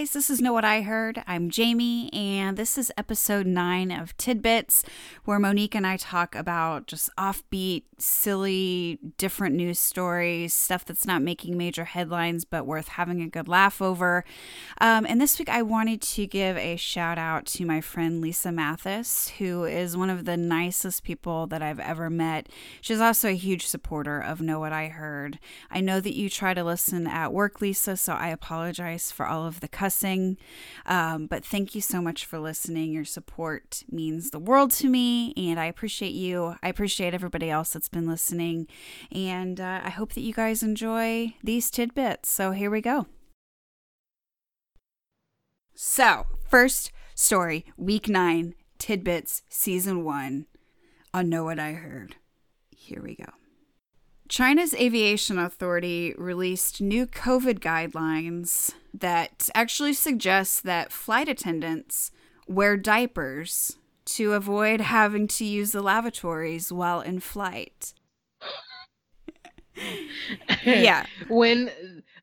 Guys, this is Know What I Heard. I'm Jamie, and this is episode nine of Tidbits, where Monique and I talk about just offbeat, silly, different news stories, stuff that's not making major headlines but worth having a good laugh over. Um, and this week, I wanted to give a shout out to my friend Lisa Mathis, who is one of the nicest people that I've ever met. She's also a huge supporter of Know What I Heard. I know that you try to listen at work, Lisa, so I apologize for all of the Um, but thank you so much for listening. Your support means the world to me, and I appreciate you. I appreciate everybody else that's been listening, and uh, I hope that you guys enjoy these tidbits. So here we go. So, first story, week nine, tidbits, season one on Know What I Heard. Here we go. China's aviation authority released new COVID guidelines that actually suggest that flight attendants wear diapers to avoid having to use the lavatories while in flight. yeah. When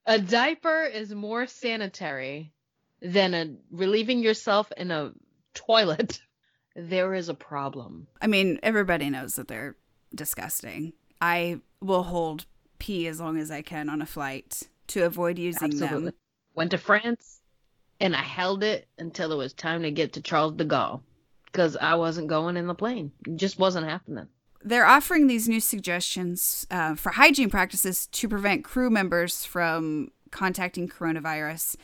a diaper is more sanitary than a relieving yourself in a toilet, there is a problem. I mean, everybody knows that they're disgusting. I will hold pee as long as I can on a flight to avoid using Absolutely. them. Went to France and I held it until it was time to get to Charles de Gaulle because I wasn't going in the plane. It just wasn't happening. They're offering these new suggestions uh, for hygiene practices to prevent crew members from contacting coronavirus.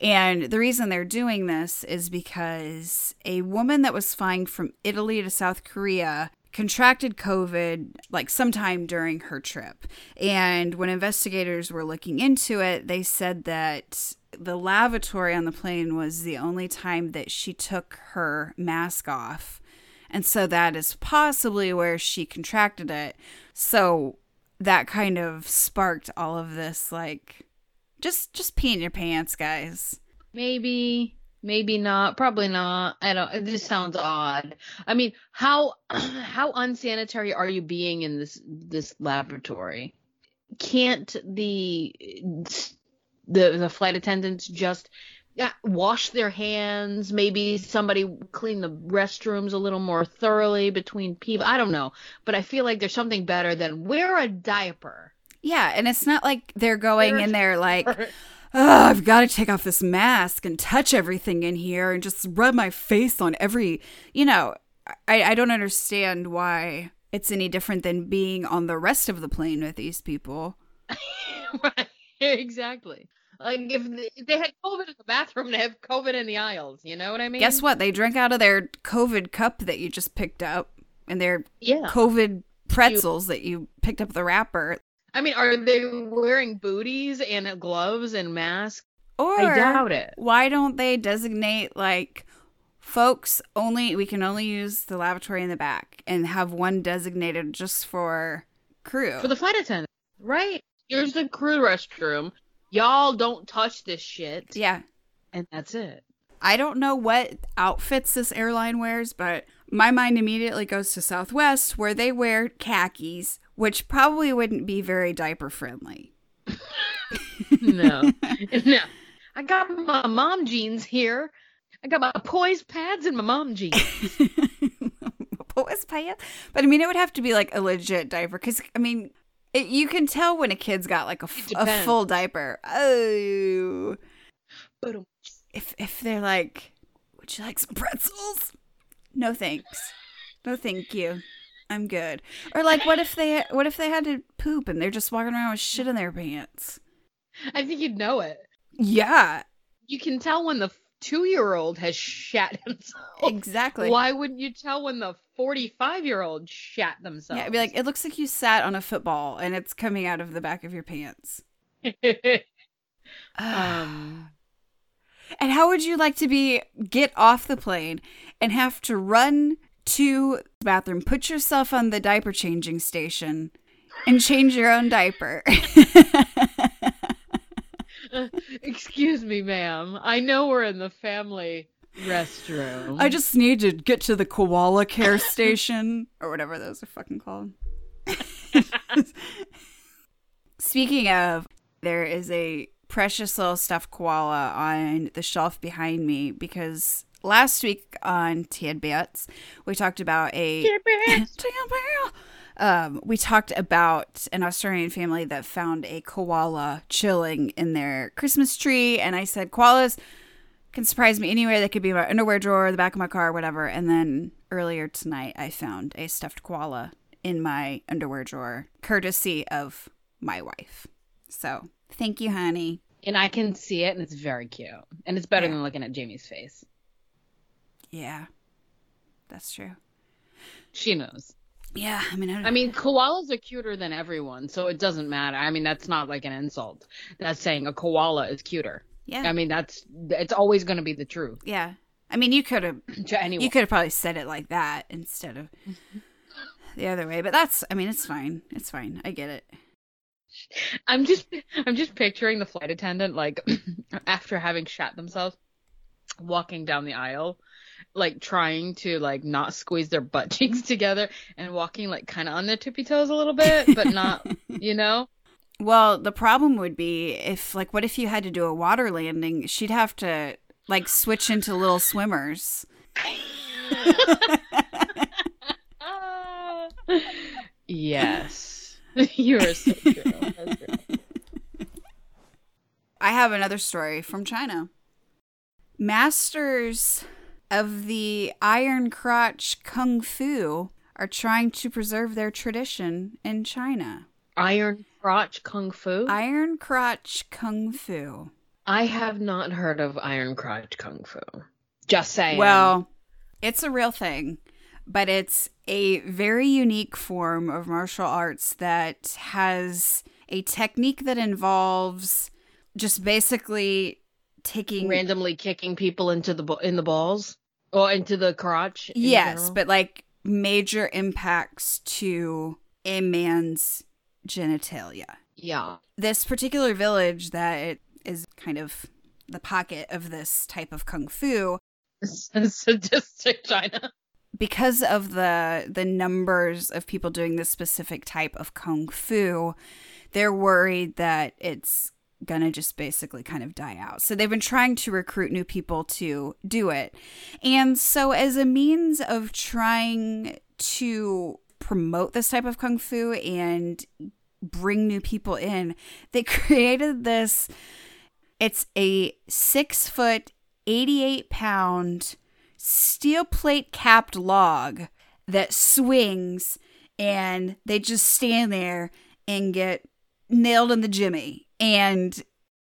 And the reason they're doing this is because a woman that was flying from Italy to South Korea contracted COVID like sometime during her trip. And when investigators were looking into it, they said that the lavatory on the plane was the only time that she took her mask off. And so that is possibly where she contracted it. So that kind of sparked all of this like just just pee in your pants, guys. Maybe, maybe not. Probably not. I don't. It just sounds odd. I mean, how how unsanitary are you being in this this laboratory? Can't the the the flight attendants just uh, wash their hands? Maybe somebody clean the restrooms a little more thoroughly between people. I don't know, but I feel like there's something better than wear a diaper. Yeah, and it's not like they're going in there like, oh, I've got to take off this mask and touch everything in here and just rub my face on every, you know, I, I don't understand why it's any different than being on the rest of the plane with these people. right, exactly. Like if they, had COVID in the bathroom, they have COVID in the aisles. You know what I mean? Guess what? They drink out of their COVID cup that you just picked up and their Yeah. COVID pretzels that you picked up the wrapper. I mean, are they wearing booties and gloves and masks? Or I doubt it. Why don't they designate like folks only we can only use the lavatory in the back and have one designated just for crew. For the flight attendant, right? Here's the crew restroom. Y'all don't touch this shit. yeah. And that's it. I don't know what outfits this airline wears, but my mind immediately goes to Southwest where they wear khakis, which probably wouldn't be very diaper friendly. No. no. I got my mom jeans here. I got my poise pads and my mom jeans. poise pads? But I mean, it would have to be like a legit diaper because I mean, it, you can tell when a kid's got like a, a full diaper. Oh, But if if they're like, would you like some pretzels? No thanks. No thank you. I'm good. Or like, what if they what if they had to poop and they're just walking around with shit in their pants? I think you'd know it. Yeah, You can tell when the two year old has shat himself. Exactly. Why wouldn't you tell when the 45 year old shat themselves? Yeah, I'd be like, it looks like you sat on a football and it's coming out of the back of your pants. um, and how would you like to be get off the plane and have to run to the bathroom, put yourself on the diaper changing station, and change your own diaper? excuse me, ma'am. I know we're in the family restroom. I just need to get to the koala care station or whatever those are fucking called. Speaking of, there is a precious little stuffed koala on the shelf behind me because last week on Tidbits, we talked about a um, we talked about an Australian family that found a koala chilling in their Christmas tree, and I said koalas can surprise me anywhere. They could be in my underwear drawer, the back of my car, whatever. And then earlier tonight, I found a stuffed koala in my underwear drawer, courtesy of my wife. So thank you, honey. and I can see it, and it's very cute. And it's better Yeah. than looking at Jamie's face. Yeah, that's true. She knows. Yeah, I mean, I, I mean, koalas are cuter than everyone, so it doesn't matter. I mean, that's not like an insult. That's saying a koala is cuter. yeah, I mean, that's it's always going to be the truth yeah. I mean, you could have to anyone. you could have probably said it like that instead of the other way, but that's. I mean, it's fine. It's fine. I get it. I'm just I'm just picturing the flight attendant like after having shat themselves walking down the aisle like trying to like not squeeze their butt cheeks together and walking like kind of on their tippy toes a little bit but not you know Well, the problem would be if, like, what if you had to do a water landing? She'd have to, like, switch into little swimmers. Yes you're so true true. I have another story from China. Masters of the Iron Crotch Kung Fu are trying to preserve their tradition in China. iron crotch kung fu Iron Crotch Kung Fu. I have not heard of iron crotch kung fu just saying Well, it's a real thing, but it's a very unique form of martial arts that has a technique that involves just basically taking randomly kicking people into the in the balls or into the crotch yes, general? but like major impacts to a man's genitalia. yeah This particular village that it is kind of the pocket of this type of kung fu sadistic China. because of the the numbers of people doing this specific type of kung fu, they're worried that it's gonna just basically kind of die out. So they've been trying to recruit new people to do it. And so as a means of trying to promote this type of kung fu and bring new people in, they created this it's a six foot, 88 pound steel plate capped log that swings and they just stand there and get nailed in the jimmy. And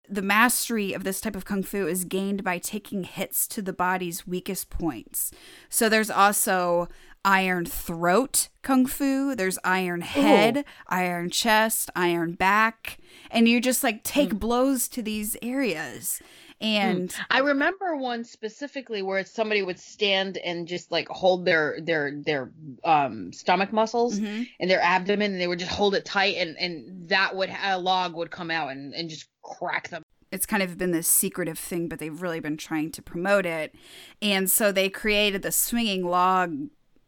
the mastery of this type of kung fu is gained by taking hits to the body's weakest points. So there's also iron throat kung fu, there's iron head, iron chest, iron back, and you just like take hmm. blows to these areas. And I remember one specifically where somebody would stand and just like hold their their their um stomach muscles Mhm. and their abdomen and they would just hold it tight and and that would a log would come out and and just crack them. it's kind of been this secretive thing, but they've really been trying to promote it. And so they created the swinging log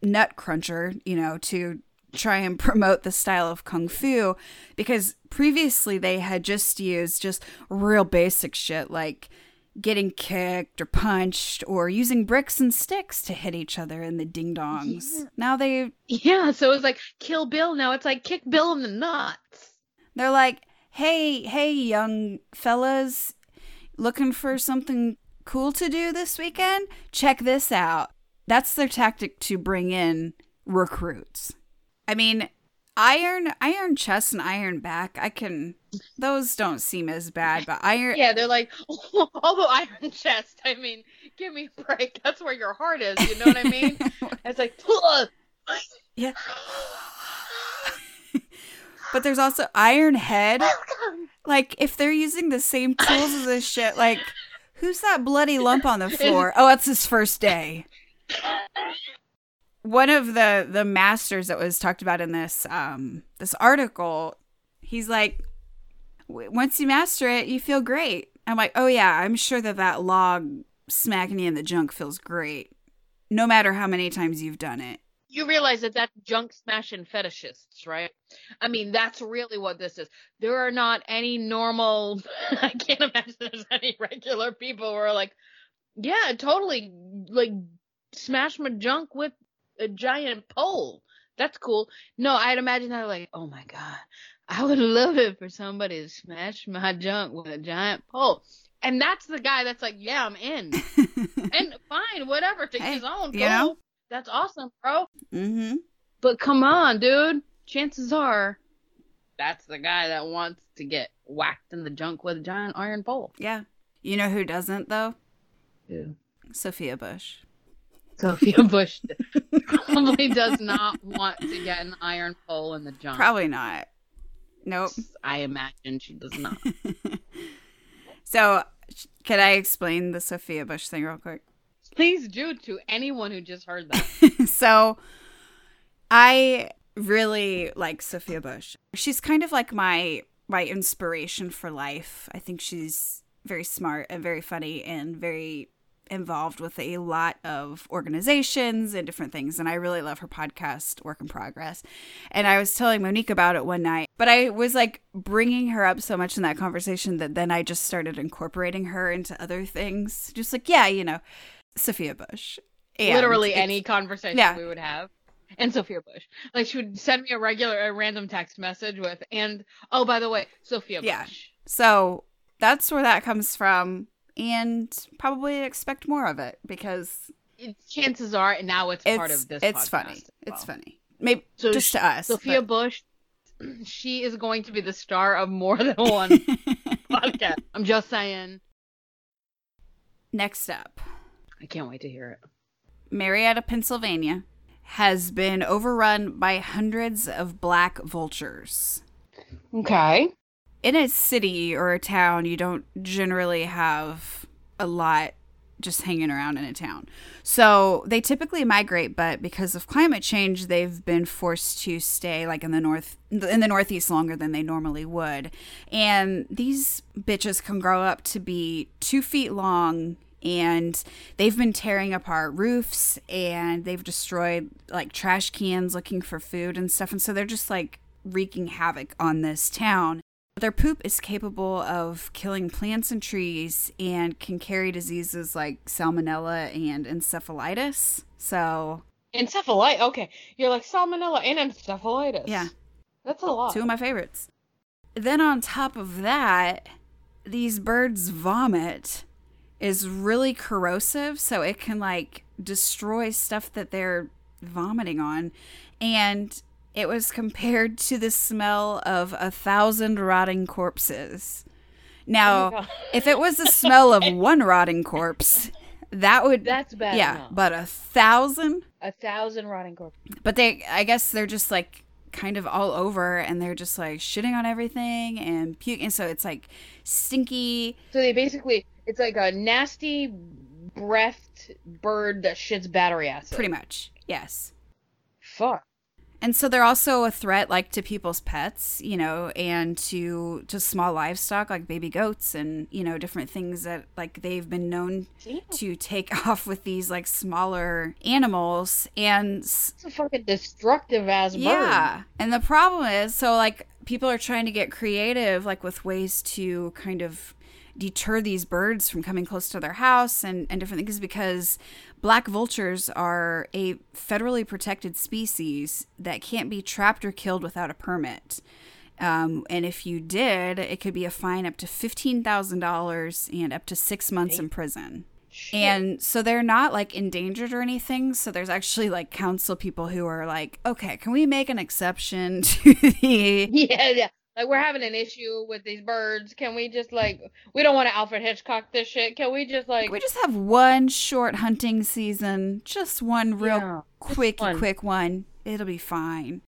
nut cruncher, you know, to try and promote the style of kung fu because previously they had just used just real basic shit like getting kicked or punched or using bricks and sticks to hit each other in the ding dongs. Now they Yeah, so it was like kill Bill. Now it's like kick Bill in the nuts. They're like, hey, hey, young fellas, looking for something cool to do this weekend? Check this out. That's their tactic to bring in recruits. I mean, iron iron chest and iron back i can those don't seem as bad but iron Yeah, they're like, although iron chest, I mean, give me a break. That's where your heart is. You know what I mean? it's like, yeah but there's also iron head like if they're using the same tools as this shit like who's that bloody lump on the floor oh it's his first day one of the the masters that was talked about in this um this article he's like once you master it you feel great i'm like oh yeah i'm sure that that log smacking you in the junk feels great no matter how many times you've done it you realize that that's junk smashing fetishists, right? I mean, that's really what this is. There are not any normal. I can't imagine there's any regular people who are like, yeah, totally, like smash my junk with a giant pole. That's cool. No, I'd imagine they're like, oh my god, I would love it for somebody to smash my junk with a giant pole. And that's the guy that's like, yeah, I'm in. and fine, whatever, to Hey, his own. you know? That's awesome, bro. mm-hmm But come on, dude. Chances are that's the guy that wants to get whacked in the junk with a giant iron pole. yeah you know who doesn't though Ew. sophia bush Sophia Bush probably does not want to get an iron pole in the junk. probably not nope I imagine she does not. So, can I explain the Sophia Bush thing real quick? Please do to anyone who just heard that. so, I really like Sophia Bush. She's kind of like my my inspiration for life. I think she's very smart and very funny and very involved with a lot of organizations and different things and I really love her podcast Work in Progress. And I was telling Monique about it one night, but I was like bringing her up so much in that conversation that then I just started incorporating her into other things. Just like, yeah, you know, Sophia Bush. And Literally any conversation yeah. we would have. And Sophia Bush. Like she would send me a regular a random text message with and oh by the way, Sophia Yeah. Bush. So that's where that comes from. And probably expect more of it because It, chances are now it's, part of this it's podcast funny. as It's funny. Maybe So just sh- to us. Sophia but- Bush, she is going to be the star of more than one podcast. I'm just saying. Next up, I can't wait to hear it. Marietta, Pennsylvania has been overrun by hundreds of black vultures. Okay. In a city or a town, you don't generally have a lot just hanging around in a town. So they typically migrate, but because of climate change, they've been forced to stay like in the north in the northeast longer than they normally would. And these bitches can grow up to be two feet long and they've been tearing apart roofs and they've destroyed like trash cans looking for food and stuff. And so they're just like wreaking havoc on this town. Their poop is capable of killing plants and trees and can carry diseases like salmonella and encephalitis. So, Encephalitis. Okay. You're like salmonella and encephalitis. yeah, That's a lot. two of my favorites. Then, on top of that, these birds' vomit is really corrosive, so it can like destroy stuff that they're vomiting on. And it was compared to the smell of a thousand rotting corpses. Now, Oh if it was the smell of one rotting corpse, that would That's bad yeah, enough. but a thousand A thousand rotting corpses. but they i guess they're just like kind of all over and they're just like shitting on everything and puking so it's like stinky So they basically, it's like a nasty breathed bird that shits battery acid. pretty much yes Fuck. And so they're also a threat like to people's pets you know and to to small livestock like baby goats and you know different things that like they've been known Damn. to take off with these like smaller animals and It's a fucking destructive ass bird. Yeah. And the problem is so like people are trying to get creative like with ways to kind of deter these birds from coming close to their house and, and different things because black vultures are a federally protected species that can't be trapped or killed without a permit. Um, and if you did, it could be a fine up to $15,000 and up to six months in prison. Shit. And so they're not like endangered or anything. So there's actually like council people who are like, okay, can we make an exception to the. yeah, yeah. Like we're having an issue with these birds. Can we just like we don't want to Alfred Hitchcock this shit. Can we just like we just have one short hunting season? Just one real Yeah, quick, one. quick one. It'll be fine.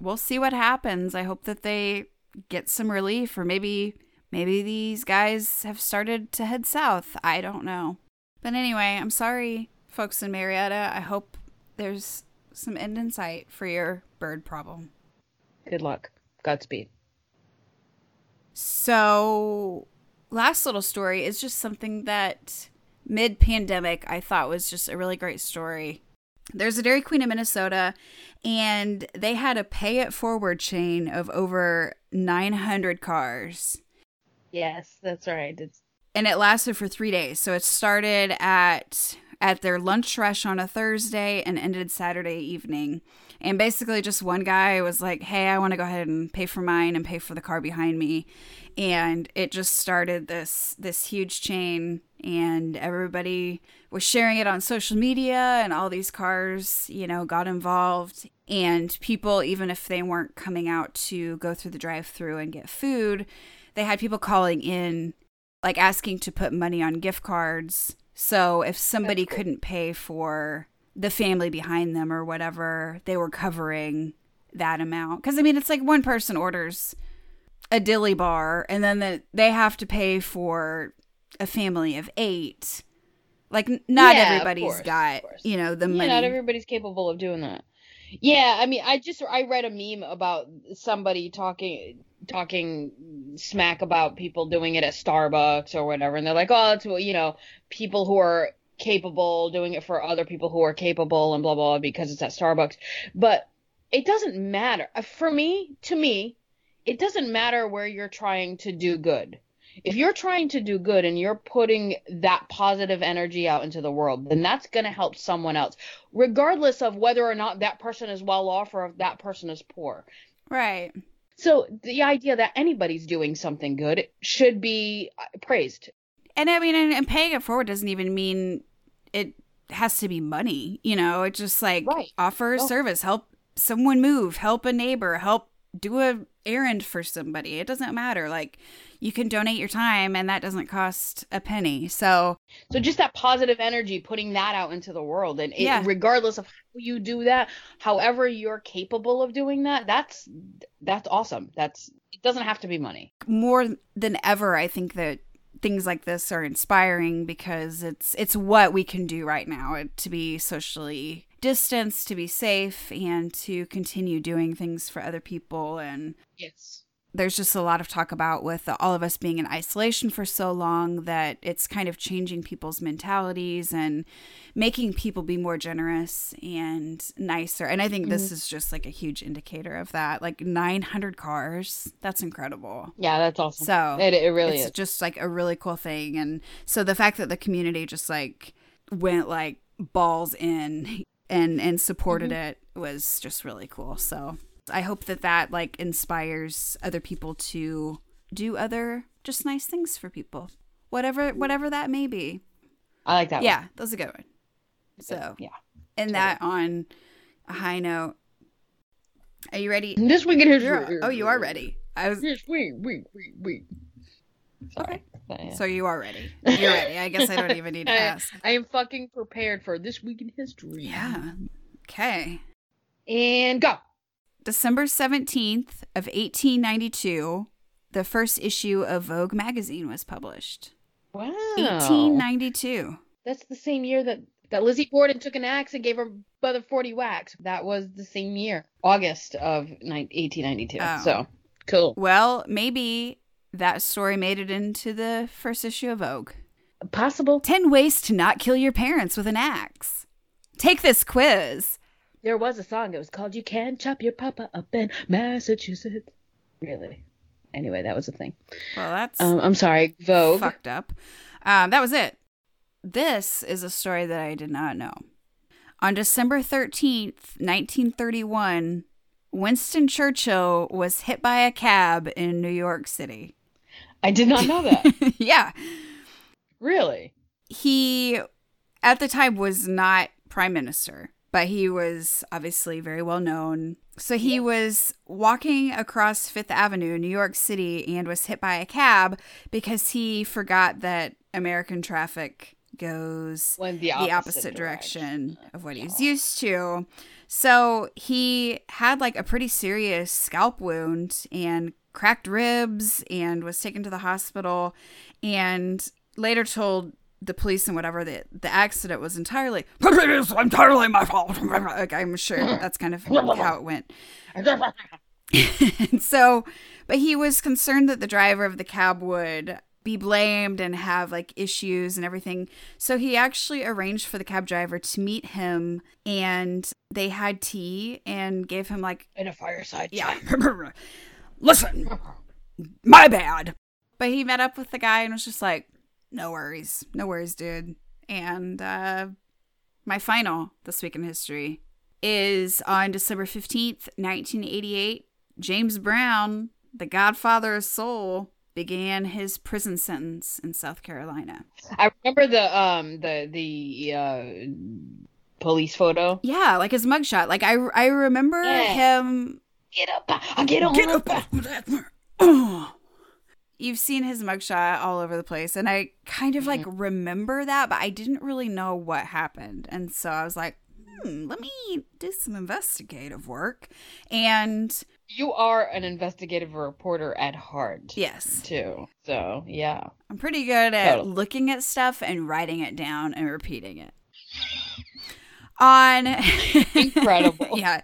We'll see what happens. I hope that they get some relief or maybe maybe these guys have started to head south. I don't know. But anyway, I'm sorry folks in Marietta. I hope there's some end in sight for your bird problem. good luck. Godspeed. So, last little story is just something that mid pandemic I thought was just a really great story. There's a Dairy Queen in Minnesota, and they had a pay it forward chain of over 900 cars. Yes, that's right. It's And it lasted for three days. So it started at at their lunch rush on a Thursday and ended Saturday evening. And basically, just one guy was like, Hey, I want to go ahead and pay for mine and pay for the car behind me. And it just started this this huge chain and everybody was sharing it on social media and all these cars, you know, got involved. And people, even if they weren't coming out to go through the drive through and get food, they had people calling in like asking to put money on gift cards. So if somebody cool. couldn't pay for the family behind them or whatever, they were covering that amount. Because I mean, it's like one person orders a dilly bar, and then the, they have to pay for a family of eight. Like not Yeah, everybody's course, got you know the yeah, money. not everybody's capable of doing that. Yeah, I mean, I just I read a meme about somebody talking talking smack about people doing it at Starbucks or whatever, and they're like, oh, it's you know people who are capable doing it for other people who are capable and blah blah, blah because it's at Starbucks, but it doesn't matter Uh, for me. To me, it doesn't matter where you're trying to do good. If you're trying to do good and you're putting that positive energy out into the world, then that's going to help someone else, regardless of whether or not that person is well off or if that person is poor. right. So the idea that anybody's doing something good should be uh, praised. And I mean, and, and paying it forward doesn't even mean it has to be money. You know, it's just like Right. offer a No. service, help someone move, help a neighbor, help do a errand for somebody. It doesn't matter. Like you can donate your time, and that doesn't cost a penny. So So just that positive energy, putting that out into the world, and it, Yeah. regardless of how you do that, however you're capable of doing that, that's that's awesome. That's it doesn't have to be money. more than ever, I think that things like this are inspiring because it's it's what we can do right now uh, to be socially distanced, to be safe, and to continue doing things for other people. And Yes. There's just a lot of talk about with all of us being in isolation for so long that it's kind of changing people's mentalities and making people be more generous and nicer. And I think this is just like a huge indicator of that. Like 900 cars, that's incredible. Yeah, that's awesome. So it, it really it's is. just like a really cool thing and so the fact that the community just like went like balls in and and supported Mm-hmm. it was just really cool so i hope that that like inspires other people to do other just nice things for people whatever whatever that may be I like that. yeah that's a good one so yeah. and that on a high note are you ready This week in history. Oh you are ready i was Yes, we, we, we, we. Sorry. Okay. so you are ready you're ready i guess i don't even need to I, ask I am fucking prepared for this week in history. Yeah. Okay. And go. December 17th of 1892, the first issue of Vogue magazine was published. Wow. 1892. That's the same year that that Lizzie Borden took an axe and gave her brother 40 whacks. That was the same year, August of ni- 1892. Oh. So cool. Well, maybe that story made it into the first issue of Vogue. Possible. 10 ways to not kill your parents with an axe. Take this quiz. There was a song. It was called "You Can Chop Your Papa Up in Massachusetts." Really. Anyway, that was a thing. Well, that's Um, I'm sorry, Vogue. fucked up. Um, that was it. This is a story that I did not know. On December 13th, 1931, Winston Churchill was hit by a cab in New York City. I did not know that. yeah. really? he at the time was not prime minister, but he was obviously very well known. So he was walking across Fifth Avenue New York City and was hit by a cab because he forgot that American traffic goes the the opposite, opposite direction oh, of what he's used to. So he had like a pretty serious scalp wound and cracked ribs and was taken to the hospital and later told the police and whatever that the accident was entirely entirely my fault. Like, I'm sure that's kind of how it went. and so, but he was concerned that the driver of the cab would be blamed and have like issues and everything. So he actually arranged for the cab driver to meet him and they had tea and gave him like In a fireside yeah. Listen, my bad. But he met up with the guy and was just like, no worries. No worries, dude. And uh, my final this week in history is on December 15th, 1988. James Brown, the godfather of soul, began his prison sentence in South Carolina. I remember the um the the uh police photo. Yeah, like his mugshot. Like I I remember Yeah. him Get up, I get on. Get up off of that. You've seen his mugshot all over the place, and I kind of like remember that, but I didn't really know what happened. And so I was like, hmm, let me do some investigative work. And You are an investigative reporter at heart. yes, Too. So yeah. I'm pretty good at Totally. looking at stuff and writing it down and repeating it. On Incredible. yeah.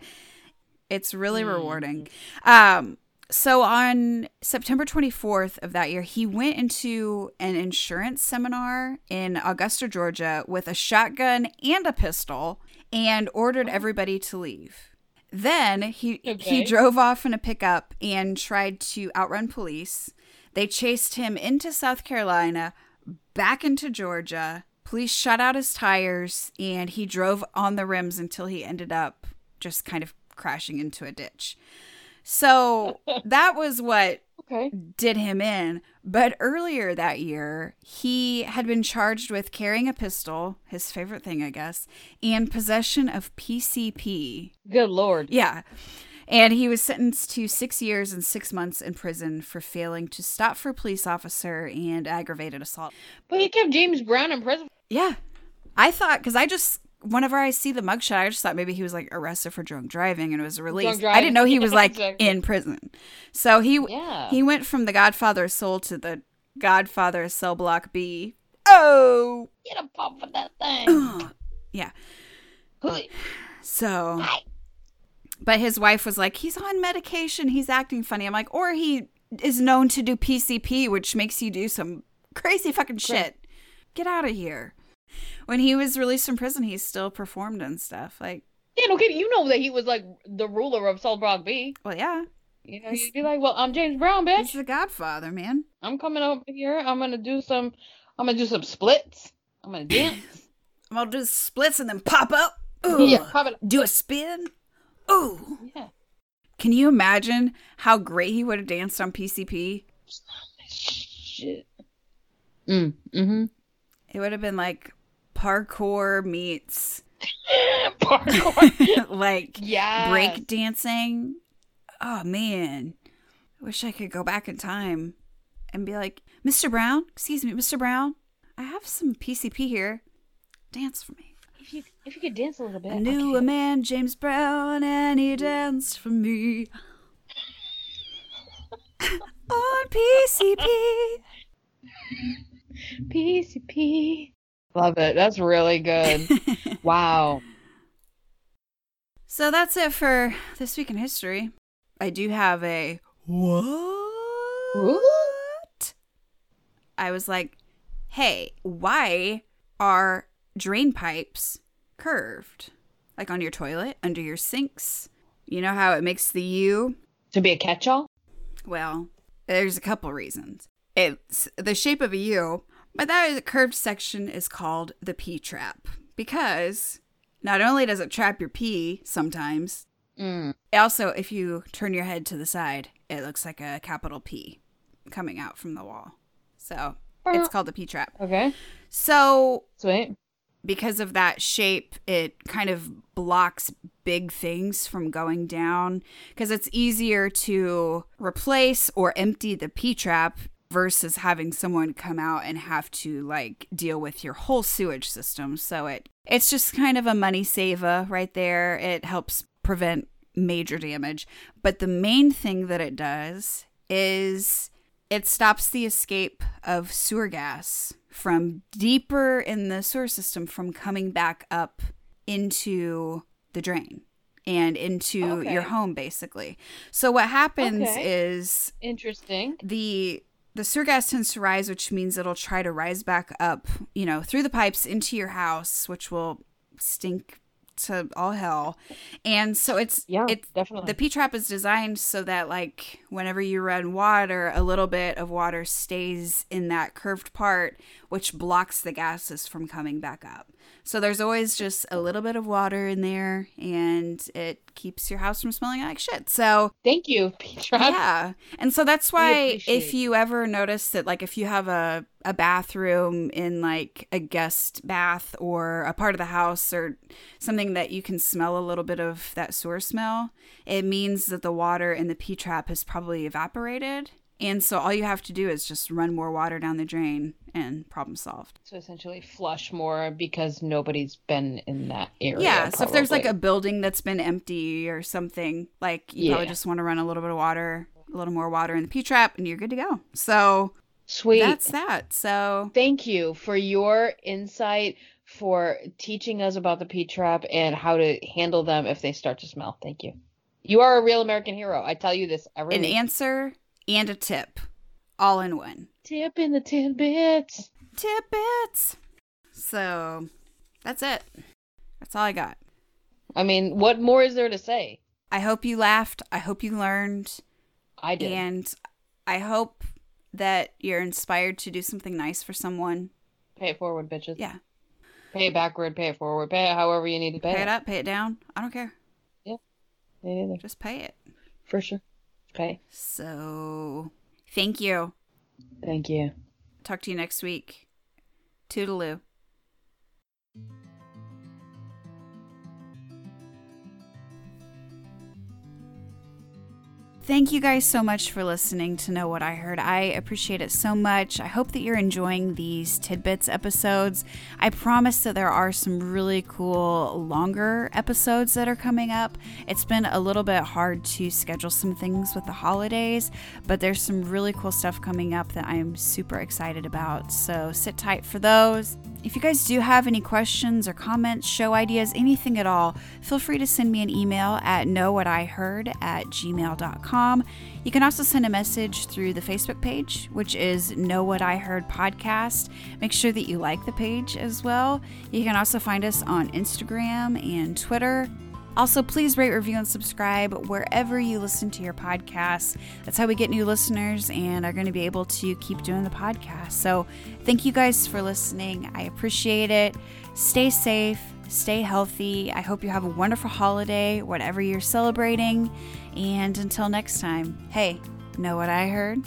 It's really Mm. rewarding. Um so on September 24th of that year, he went into an insurance seminar in Augusta, Georgia with a shotgun and a pistol and ordered oh. everybody to leave. Then he he drove off in a pickup and tried to outrun police. They chased him into South Carolina, back into Georgia. Police shot out his tires and he drove on the rims until he ended up just kind of crashing into a ditch. So that was what Okay. did him in. But earlier that year, he had been charged with carrying a pistol, his favorite thing, I guess, and possession of PCP. Good lord. Yeah. And he was sentenced to six years and six months in prison for failing to stop for a police officer and aggravated assault. But he kept James Brown in prison. Yeah. I thought, because I just, whenever I see the mugshot, I just thought maybe he was like arrested for drunk driving and it was released. I didn't know he was like exactly. in prison. So he Yeah. he went from the Godfather Soul to the Godfather of Cell Block B. Oh, Get a pop for that thing. yeah. So, but his wife was like, he's on medication. He's acting funny. I'm like, or he is known to do PCP, which makes you do some crazy fucking shit. Get out of here. When he was released from prison, he still performed and stuff. Like, yeah, no kidding. You know that he was like the ruler of Soul Block B. well, yeah, You know, you'd be like, well, I'm James Brown, bitch. he's the Godfather, man. I'm coming over here. I'm gonna do some. I'm gonna do some splits. I'm gonna dance. I'm gonna do splits and then pop up. Ooh. yeah, pop it. Do a spin. Ooh. Yeah. Can you imagine how great he would have danced on PCP? Shit. Mm. Mm-hmm. It would have been like parkour meets Parkour. like yeah. break dancing. Oh man. I wish I could go back in time and be like, Mr. Brown, excuse me, Mr. Brown, I have some PCP here. Dance for me. If you if you could dance a little bit. I knew okay. a man, James Brown, and he danced for me. On PCP. PCP. Love it. That's really good. wow. So that's it for this week in history. I do have a what? what? I was like, hey, why are drain pipes curved? Like on your toilet, under your sinks? You know how it makes the U? To be a catch-all. Well, there's a couple reasons. It's the shape of a U, but that curved section is called the P trap because not only does it trap your pee sometimes, Mm. also if you turn your head to the side, it looks like a capital P coming out from the wall. So It's called the P trap. Okay. So Sweet. because of that shape, it kind of blocks big things from going down because it's easier to replace or empty the P trap versus having someone come out and have to like deal with your whole sewage system. So it it's just kind of a money saver right there. It helps prevent major damage. But the main thing that it does is it stops the escape of sewer gas from deeper in the sewer system from coming back up into the drain and into Okay. your home basically. So what happens Okay. is Interesting. the the sewer gas tends to rise, which means it'll try to rise back up, you know, through the pipes into your house, which will stink to all hell. And so it's Yeah, it's definitely. the P trap is designed so that like whenever you run water, a little bit of water stays in that curved part, which blocks the gases from coming back up. So there's always just a little bit of water in there and it keeps your house from smelling like shit. So Thank you, Petra. yeah. And so that's why if you ever notice that like if you have a a bathroom in like a guest bath or a part of the house or something that you can smell a little bit of that sewer smell, it means that the water in the P trap has probably evaporated. And so all you have to do is just run more water down the drain and problem solved. So essentially, flush more because nobody's been in that area. Yeah, so if there's like a building that's been empty or something, like you probably just want to run a little bit of water, a little more water in the P trap, and you're good to go. So sweet. that's that. So Thank you for your insight, for teaching us about the P trap and how to handle them if they start to smell. Thank you. You are a real American hero. I tell you this every an week. answer and a tip, all in one. Tip in the tidbits. Tidbits. So that's it. That's all I got. I mean, what more is there to say? I hope you laughed. I hope you learned. I did. And I hope that you're inspired to do something nice for someone. Pay it forward, bitches. Yeah. Pay it backward, pay it forward, pay it however you need to pay, Pay it up, pay it down. I don't care. Neither. Just pay it. For sure. Pay. So thank you. Thank you. Talk to you next week. Toodaloo. Thank you guys so much for listening to Know What I Heard. I appreciate it so much. I hope that you're enjoying these tidbits episodes. I promise that there are some really cool longer episodes that are coming up. It's been a little bit hard to schedule some things with the holidays, but there's some really cool stuff coming up that I'm super excited about. So sit tight for those. If you guys do have any questions or comments, show ideas, anything at all, feel free to send me an email at knowwhatiheard at gmail.com. You can also send a message through the Facebook page, which is Know What I Heard Podcast. Make sure that you like the page as well. You can also find us on Instagram and Twitter. Also, please rate, review, and subscribe wherever you listen to your podcasts. That's how we get new listeners and are going to be able to keep doing the podcast. So, thank you guys for listening. I appreciate it. Stay safe, stay healthy. I hope you have a wonderful holiday, whatever you're celebrating. And until next time, hey, know what I heard?